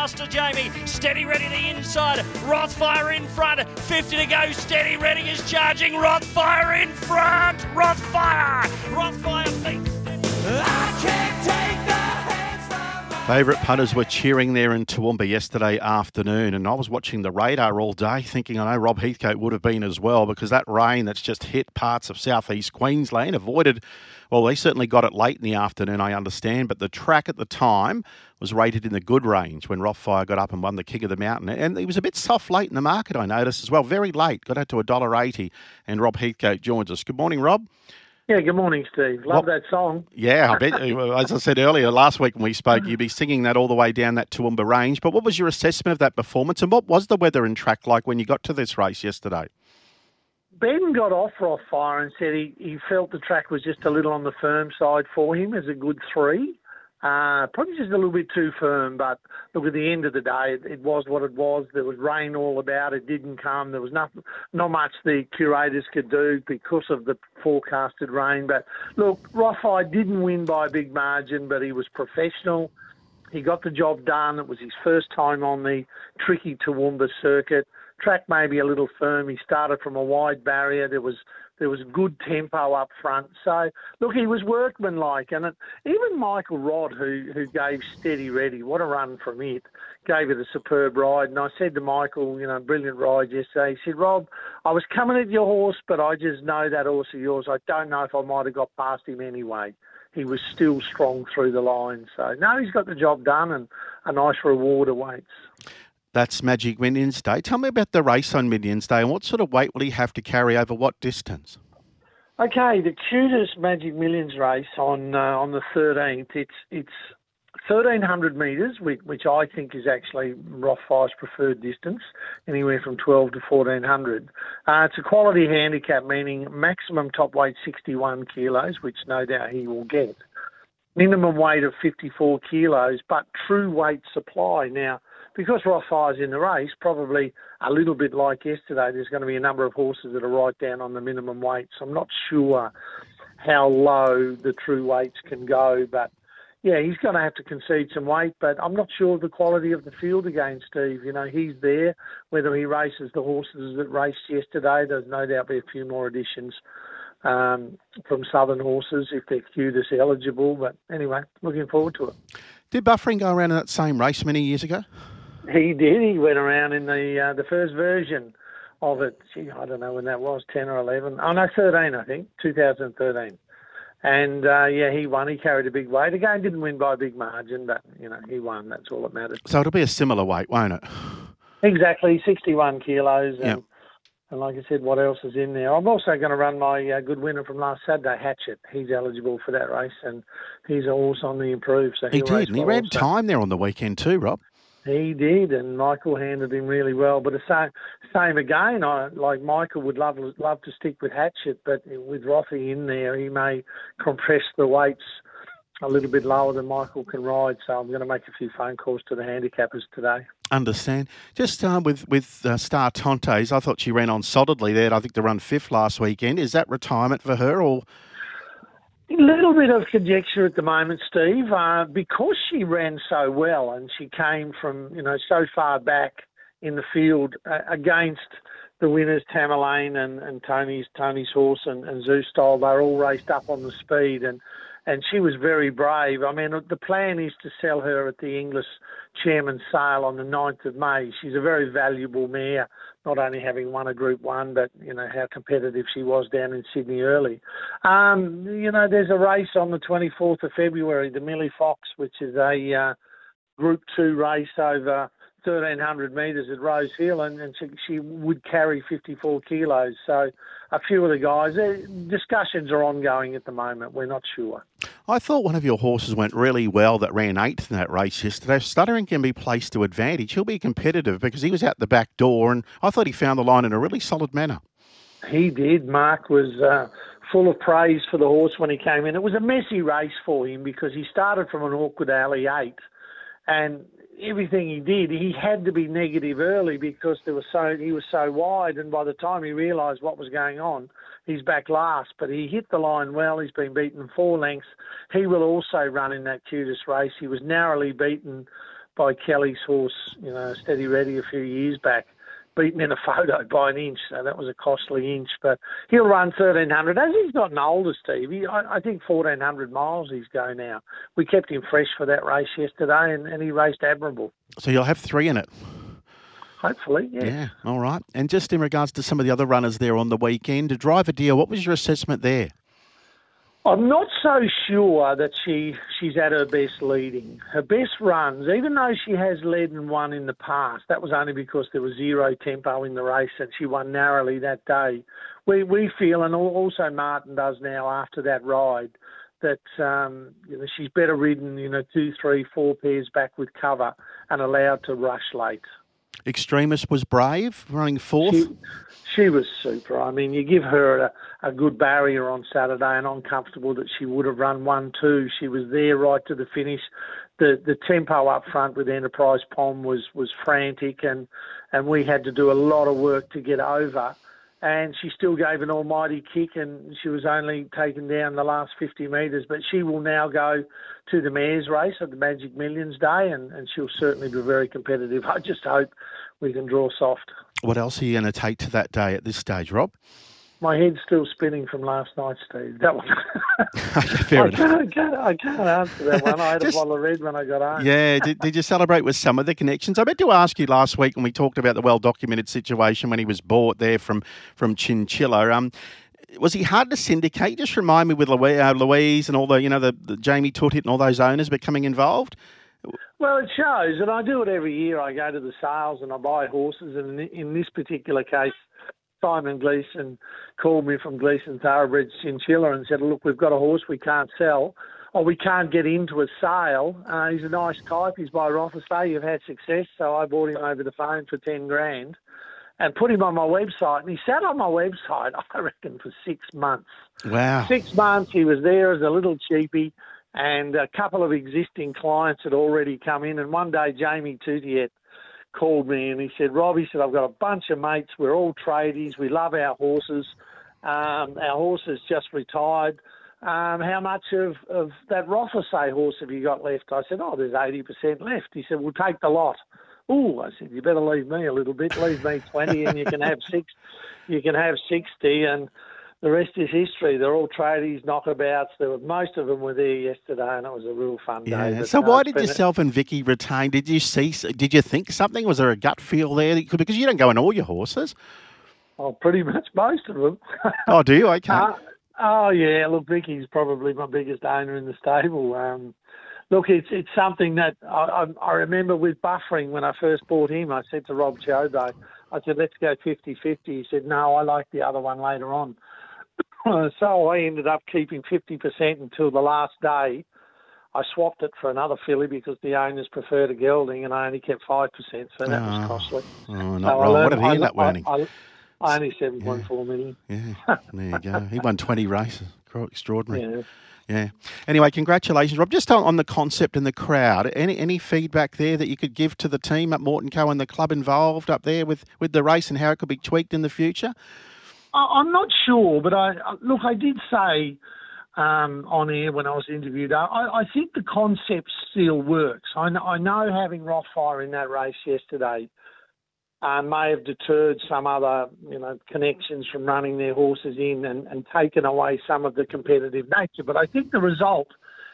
faster, Jamie. Steady ready the inside. Rothfire in front. 50 to go. Steady ready is charging. Rothfire in front. Rothfire. Rothfire Favourite punters were cheering there in Toowoomba yesterday afternoon, and I was watching the radar all day thinking I know Rob Heathcote would have been as well because that rain that's just hit parts of southeast Queensland avoided, well, they certainly got it late in the afternoon, I understand, but the track at the time was rated in the good range when Rothfire got up and won the King of the Mountain. And it was a bit soft late in the market, I noticed as well, very late, got out to $1.80, and Rob Heathcote joins us. Good morning, Rob. Yeah, good morning, Steve. Love that song. Yeah, I bet. as I said earlier, last week when we spoke, you'd be singing that all the way down that Toowoomba range. But what was your assessment of that performance, and what was the weather and track like when you got to this race yesterday? Ben got off Rothfire and said he, he felt the track was just a little on the firm side for him as a good three. Uh, probably just a little bit too firm, but look, at the end of the day, it, it, was what it was. There was rain all about. It didn't come. There was not much the curators could do because of the forecasted rain. But look, Rothfire didn't win by a big margin, but he was professional. He got the job done. It was his first time on the tricky Toowoomba circuit. Track maybe a little firm. He started from a wide barrier. There was there was good tempo up front. So look, he was workmanlike, and it, even Michael Rodd, who who gave steady ready, what a run from it, gave it a superb ride. And I said to Michael, you know, brilliant ride yesterday. He said, Rob, I was coming at your horse, but I just know that horse of yours. I don't know if I might have got past him anyway. He was still strong through the line. So no, he's got the job done, and a nice reward awaits. That's Magic Millions Day. Tell me about the race on Millions Day and what sort of weight will he have to carry over what distance? Okay, the QTIS Magic Millions race on uh, on the 13th. It's it's 1300 metres, which, which, I think is actually Rothfire's preferred distance, anywhere from 12 to 1400. Uh, it's a quality handicap, meaning maximum top weight 61 kilos, which no doubt he will get. Minimum weight of 54 kilos, but true weight supply. Now, because Rothfire's in the race, probably a little bit like yesterday, there's going to be a number of horses that are right down on the minimum weight. So I'm not sure how low the true weights can go, but yeah, he's going to have to concede some weight, but I'm not sure of the quality of the field again, Steve. You know, he's there. Whether he races the horses that raced yesterday, there's no doubt be a few more additions um, from Southern horses if they're QTIS eligible. But anyway, looking forward to it. Did Buffering go around in that same race many years ago? He did. He went around in the uh, the first version of it. Gee, I don't know when that was, ten or eleven. Oh no, thirteen, I think, two thousand thirteen. And uh, yeah, he won. He carried a big weight. Again, didn't win by a big margin, but you know he won. That's all that matters. So it'll be a similar weight, won't it? Exactly, sixty-one kilos. And, yep. and like I said, what else is in there? I'm also going to run my uh, good winner from last Saturday, Hatchet. He's eligible for that race, and he's a horse on the improve. So he did, and he ran also. time there on the weekend too, Rob. He did, and Michael handled him really well. But the same, same again. I like Michael would love love to stick with Hatchet, but with Rothy in there, he may compress the weights a little bit lower than Michael can ride. So I'm going to make a few phone calls to the handicappers today. Understand. Just uh, with with uh, Star Tontes, I thought she ran on solidly there. I think to run fifth last weekend. Is that retirement for her, or little bit of conjecture at the moment, Steve, uh, because she ran so well and she came from you know so far back in the field uh, against the winners Tamerlane and, and Tony's Tony's horse and, and Zoo Style. They're all raced up on the speed and and she was very brave. I mean, the plan is to sell her at the Inglis Chairman's sale on the 9th of May. She's a very valuable mare, not only having won a Group 1, but, you know, how competitive she was down in Sydney early. Um, you know, there's a race on the 24th of February, the Millie Fox, which is a uh, Group 2 race over 1300 metres at Rosehill, and, and she, she, would carry 54 kilos. So, a few of the guys, eh, discussions are ongoing at the moment. We're not sure. I thought one of your horses went really well that ran eighth in that race yesterday. Stuttering can be placed to advantage. He'll be competitive because he was out the back door, and I thought he found the line in a really solid manner. He did. Mark was. Uh, full of praise for the horse when he came in. It was a messy race for him because he started from an awkward alley eight, and everything he did, he had to be negative early because there was so he was so wide, and by the time he realised what was going on, he's back last. But he hit the line well. He's been beaten four lengths. He will also run in that QTIS race. He was narrowly beaten by Kelly's horse, you know, Steady Ready a few years back, beaten in a photo by an inch. So that was a costly inch. But he'll run 1300. As he's gotten older, Stevie, I, I think 1400 miles he's going now. We kept him fresh for that race yesterday, and, and he raced admirable. So you'll have three in it. Hopefully, yeah. Yeah, all right. And just in regards to some of the other runners there on the weekend, to Driver Deal, what was your assessment there? I'm not so sure that she she's at her best leading. Her best runs, even though she has led and won in the past, that was only because there was zero tempo in the race and she won narrowly that day. We we feel, and also Martin does now after that ride, that um, you know she's better ridden, you know, two, three, four pairs back with cover and allowed to rush late. Extremis was brave, running fourth. She, she was super. I mean, you give her a, a good barrier on Saturday, and I'm comfortable that she would have run one two. She was there right to the finish. The the tempo up front with Enterprise Pom was was frantic, and and we had to do a lot of work to get over. And she still gave an almighty kick, and she was only taken down the last 50 metres. But she will now go to the mares race at the Magic Millions Day, and, and she'll certainly be very competitive. I just hope we can draw soft. What else are you going to take to that day at this stage, Rob? My head's still spinning from last night, Steve. That one. Fair I, enough. can't, I, can't, I can't answer that one. I had Just- a bottle of red when I got home. Yeah, did, did you celebrate with some of the connections? I meant to ask you last week when we talked about the well documented situation when he was bought there from from Chinchilla. Um, was he hard to syndicate? Just remind me with Louise, uh, Louise and all the you know the, the Jamie Tootit and all those owners becoming involved. Well, it shows, and I do it every year. I go to the sales and I buy horses, and in this particular case, Simon Gleason called me from Gleason Thoroughbred Chinchilla and said, "Look, we've got a horse we can't sell, or we can't get into a sale. Uh, he's a nice type. He's by Rothesay. You've had success, so I bought him over the phone for ten grand." And put him on my website, and he sat on my website, I reckon, for six months. Wow. Six months he was there as a little cheapie, and a couple of existing clients had already come in. And one day Jamie Tutiet called me and he said, Rob, he said, I've got a bunch of mates. We're all tradies. We love our horses. Um, our horse has just retired. Um, how much of, of that Rothesay horse have you got left? I said, oh, there's 80% left. He said, we'll take the lot. Ooh, I said, you better leave me a little bit. Leave me 20 and you can have six. You can have 60 and the rest is history. They're all tradies, knockabouts. There were, most of them were there yesterday, and it was a real fun day. Yeah. But, So no, why did yourself and Vicky retain? Did you see? Did you think something? Was there a gut feel there? That you could, because you don't go in all your horses. Oh, pretty much most of them. Oh, do you? Okay. Uh, oh yeah, look, Vicky's probably my biggest owner in the stable. Um, look, it's it's something that I, I, I remember with buffering when I first bought him. I said to Rob Chobo, I said, let's go 50-50. He said, no, I like the other one later on. so I ended up keeping 50% until the last day. I swapped it for another filly because the owners preferred a gelding, and I only kept 5%, so that Oh, was ah. costly. oh, not I wrong. What did he end up winning? I, I only 7.4 million. Yeah, there you go. He won 20 races. Extraordinary. Yeah. Yeah. Anyway, congratulations, Rob. Just on, on the concept and the crowd, any any feedback there that you could give to the team at Morton Co and the club involved up there with, with the race and how it could be tweaked in the future? I- I'm not sure, but I look. I did say um, on air when I was interviewed. I, I think the concept still works. I know, I know having Rothfire in that race yesterday uh, may have deterred some other you know connections from running their horses in and, and taken away some of the competitive nature. But I think the result,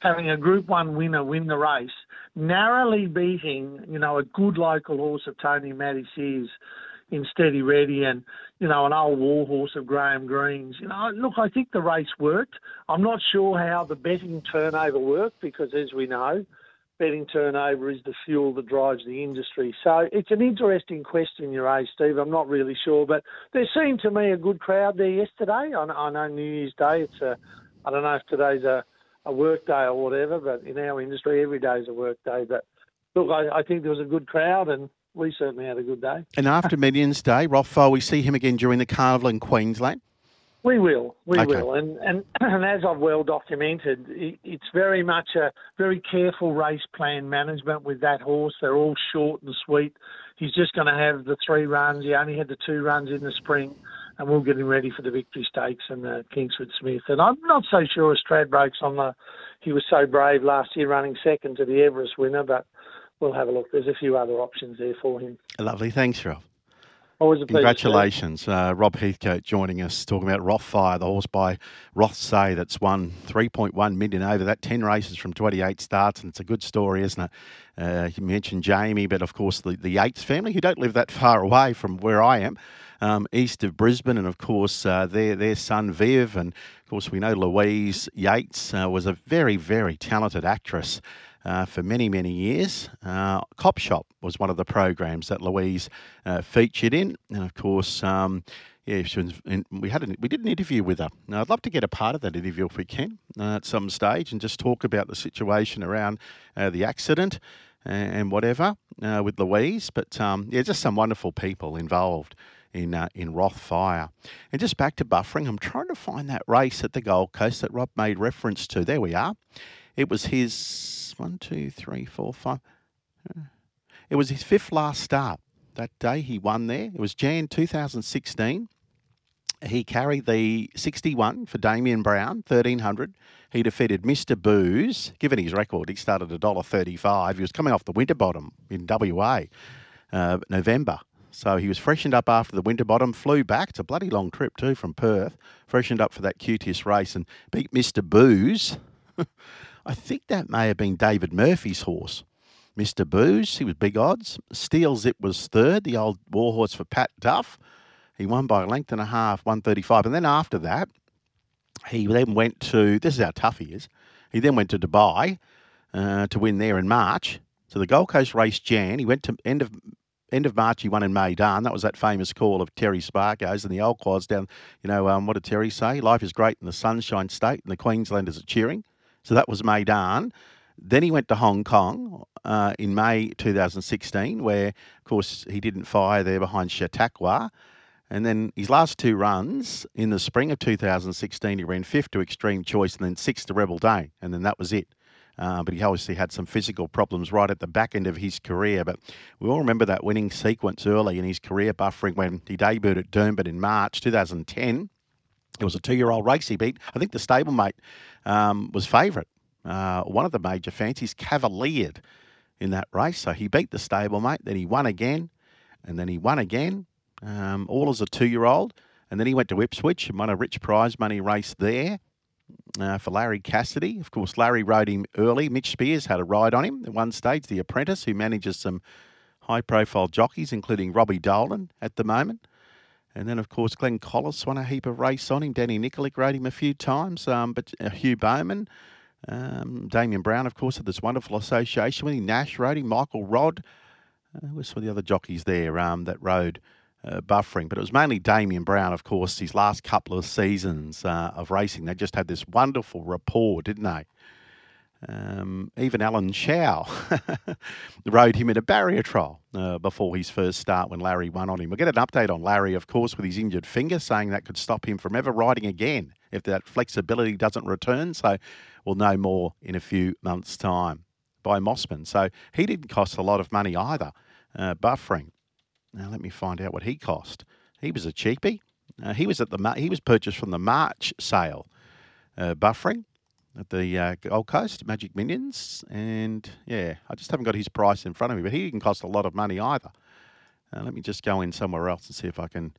having a Group One winner win the race, narrowly beating you know a good local horse of Tony Matty Sears in Steady Ready and, you know, an old war horse of Graham Green's. You know, look, I think the race worked. I'm not sure how the betting turnover worked because, as we know, betting turnover is the fuel that drives the industry. So it's an interesting question you raised, Steve. I'm not really sure, but there seemed to me a good crowd there yesterday. I I know New Year's Day. It's a, I don't know if today's a, a work day or whatever, but in our industry, every day is a work day. But look, I, I think there was a good crowd and we certainly had a good day. And after Millions Day, Rothfire, uh, we see him again during the carnival in Queensland. We will, we Okay. will, and, and and as I've well documented, it, it's very much a very careful race plan management with that horse. They're all short and sweet. He's just going to have the three runs. He only had the two runs in the spring, and we'll get him ready for the Victory Stakes and the Kingsford Smith. And I'm not so sure as Stradbroke's on the. He was so brave last year running second to the Everest winner, but we'll have a look. There's a few other options there for him. Lovely. Thanks, Rob. Always a pleasure. Congratulations, uh, Rob Heathcote joining us, talking about Rothfire, the horse by Rothesay that's won 3.1 million over that 10 races from 28 starts, and it's a good story, isn't it? Uh, you mentioned Jamie, but of course the, the Yates family, who don't live that far away from where I am, um, east of Brisbane, and of course uh, their their son Viv, and of course we know Louise Yates uh, was a very very talented actress uh, for many, many years. Uh, Cop Shop was one of the programs that Louise uh, featured in. And of course, um, yeah, in, we had an, we did an interview with her. Now, I'd love to get a part of that interview if we can uh, at some stage and just talk about the situation around uh, the accident and, whatever with Louise. But um, yeah, just some wonderful people involved in uh, in Rothfire. And just back to buffering, I'm trying to find that race at the Gold Coast that Rob made reference to. There we are. It was his one, two, three, four, five. It was his fifth last start that day. He won there. It was Jan 2016. He carried the 61 for Damian Browne, 1300. He defeated Mr. Booze. Given his record, he started at $1.35. He was coming off the Winterbottom in WA, uh, November. So he was freshened up after the Winterbottom, flew back. It's a bloody long trip too from Perth. Freshened up for that QTIS race and beat Mr. Booze. I think that may have been David Murphy's horse. Mr. Booze, he was big odds. Steel Zip was third, the old warhorse for Pat Duff. He won by a length and a half, 135. And then after that, he then went to, this is how tough he is, he then went to Dubai uh, to win there in March. So the Gold Coast race Jan, he went to end of end of March he won in Meydan. That was that famous call of Terry Spargo's and the old quads down. You know, um, what did Terry say? Life is great in the Sunshine State, and the Queenslanders are cheering. So that was Meydan. Then he went to Hong Kong uh, in May 2016, where, of course, he didn't fire there behind Chautauqua. And then his last two runs in the spring of 2016, he ran fifth to Extreme Choice and then sixth to Rebel Day. And then that was it. Uh, but he obviously had some physical problems right at the back end of his career. But we all remember that winning sequence early in his career, buffering when he debuted at Doomben in March 2010. It was a two-year-old race he beat. I think the stablemate um, was favourite. Uh, one of the major fancies cavaliered in that race, so he beat the stablemate. Then he won again, and then he won again, um, all as a two-year-old. And then he went to Ipswich and won a rich prize money race there. Uh, for Larry Cassidy. Of course, Larry rode him early. Mitch Spears had a ride on him at one stage, the apprentice, who manages some high profile jockeys, including Robbie Dolan at the moment. And then, of course, Glen Colless won a heap of race on him. Danny Nikolic rode him a few times, um, but uh, Hugh Bowman, um, Damian Browne, of course, had this wonderful association with him. Nash rode him, Michael Rodd. Uh, who some of the other jockeys there um, that rode uh, buffering? But it was mainly Damian Browne, of course, his last couple of seasons uh, of racing. They just had this wonderful rapport, didn't they? Um, even Alan Chow rode him in a barrier trial uh, before his first start when Larry won on him. We'll get an update on Larry, of course, with his injured finger, saying that could stop him from ever riding again if that flexibility doesn't return. So we'll know more in a few months' time by Mossman. So he didn't cost a lot of money either, uh, buffering. Now let me find out what he cost. He was a cheapie. Uh, he was at the he was purchased from the March sale, uh, buffering at the uh, Gold Coast, Magic Millions, And yeah, I just haven't got his price in front of me, but he didn't cost a lot of money either. Uh, let me just go in somewhere else and see if I can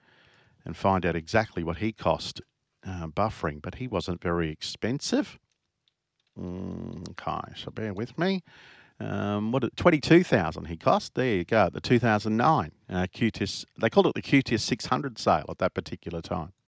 and find out exactly what he cost uh, buffering, but he wasn't very expensive. Mm, okay, so bear with me. Um, what twenty-two thousand he cost? There you go. The two thousand nine uh, QTIS. They called it the QTIS six hundred sale at that particular time.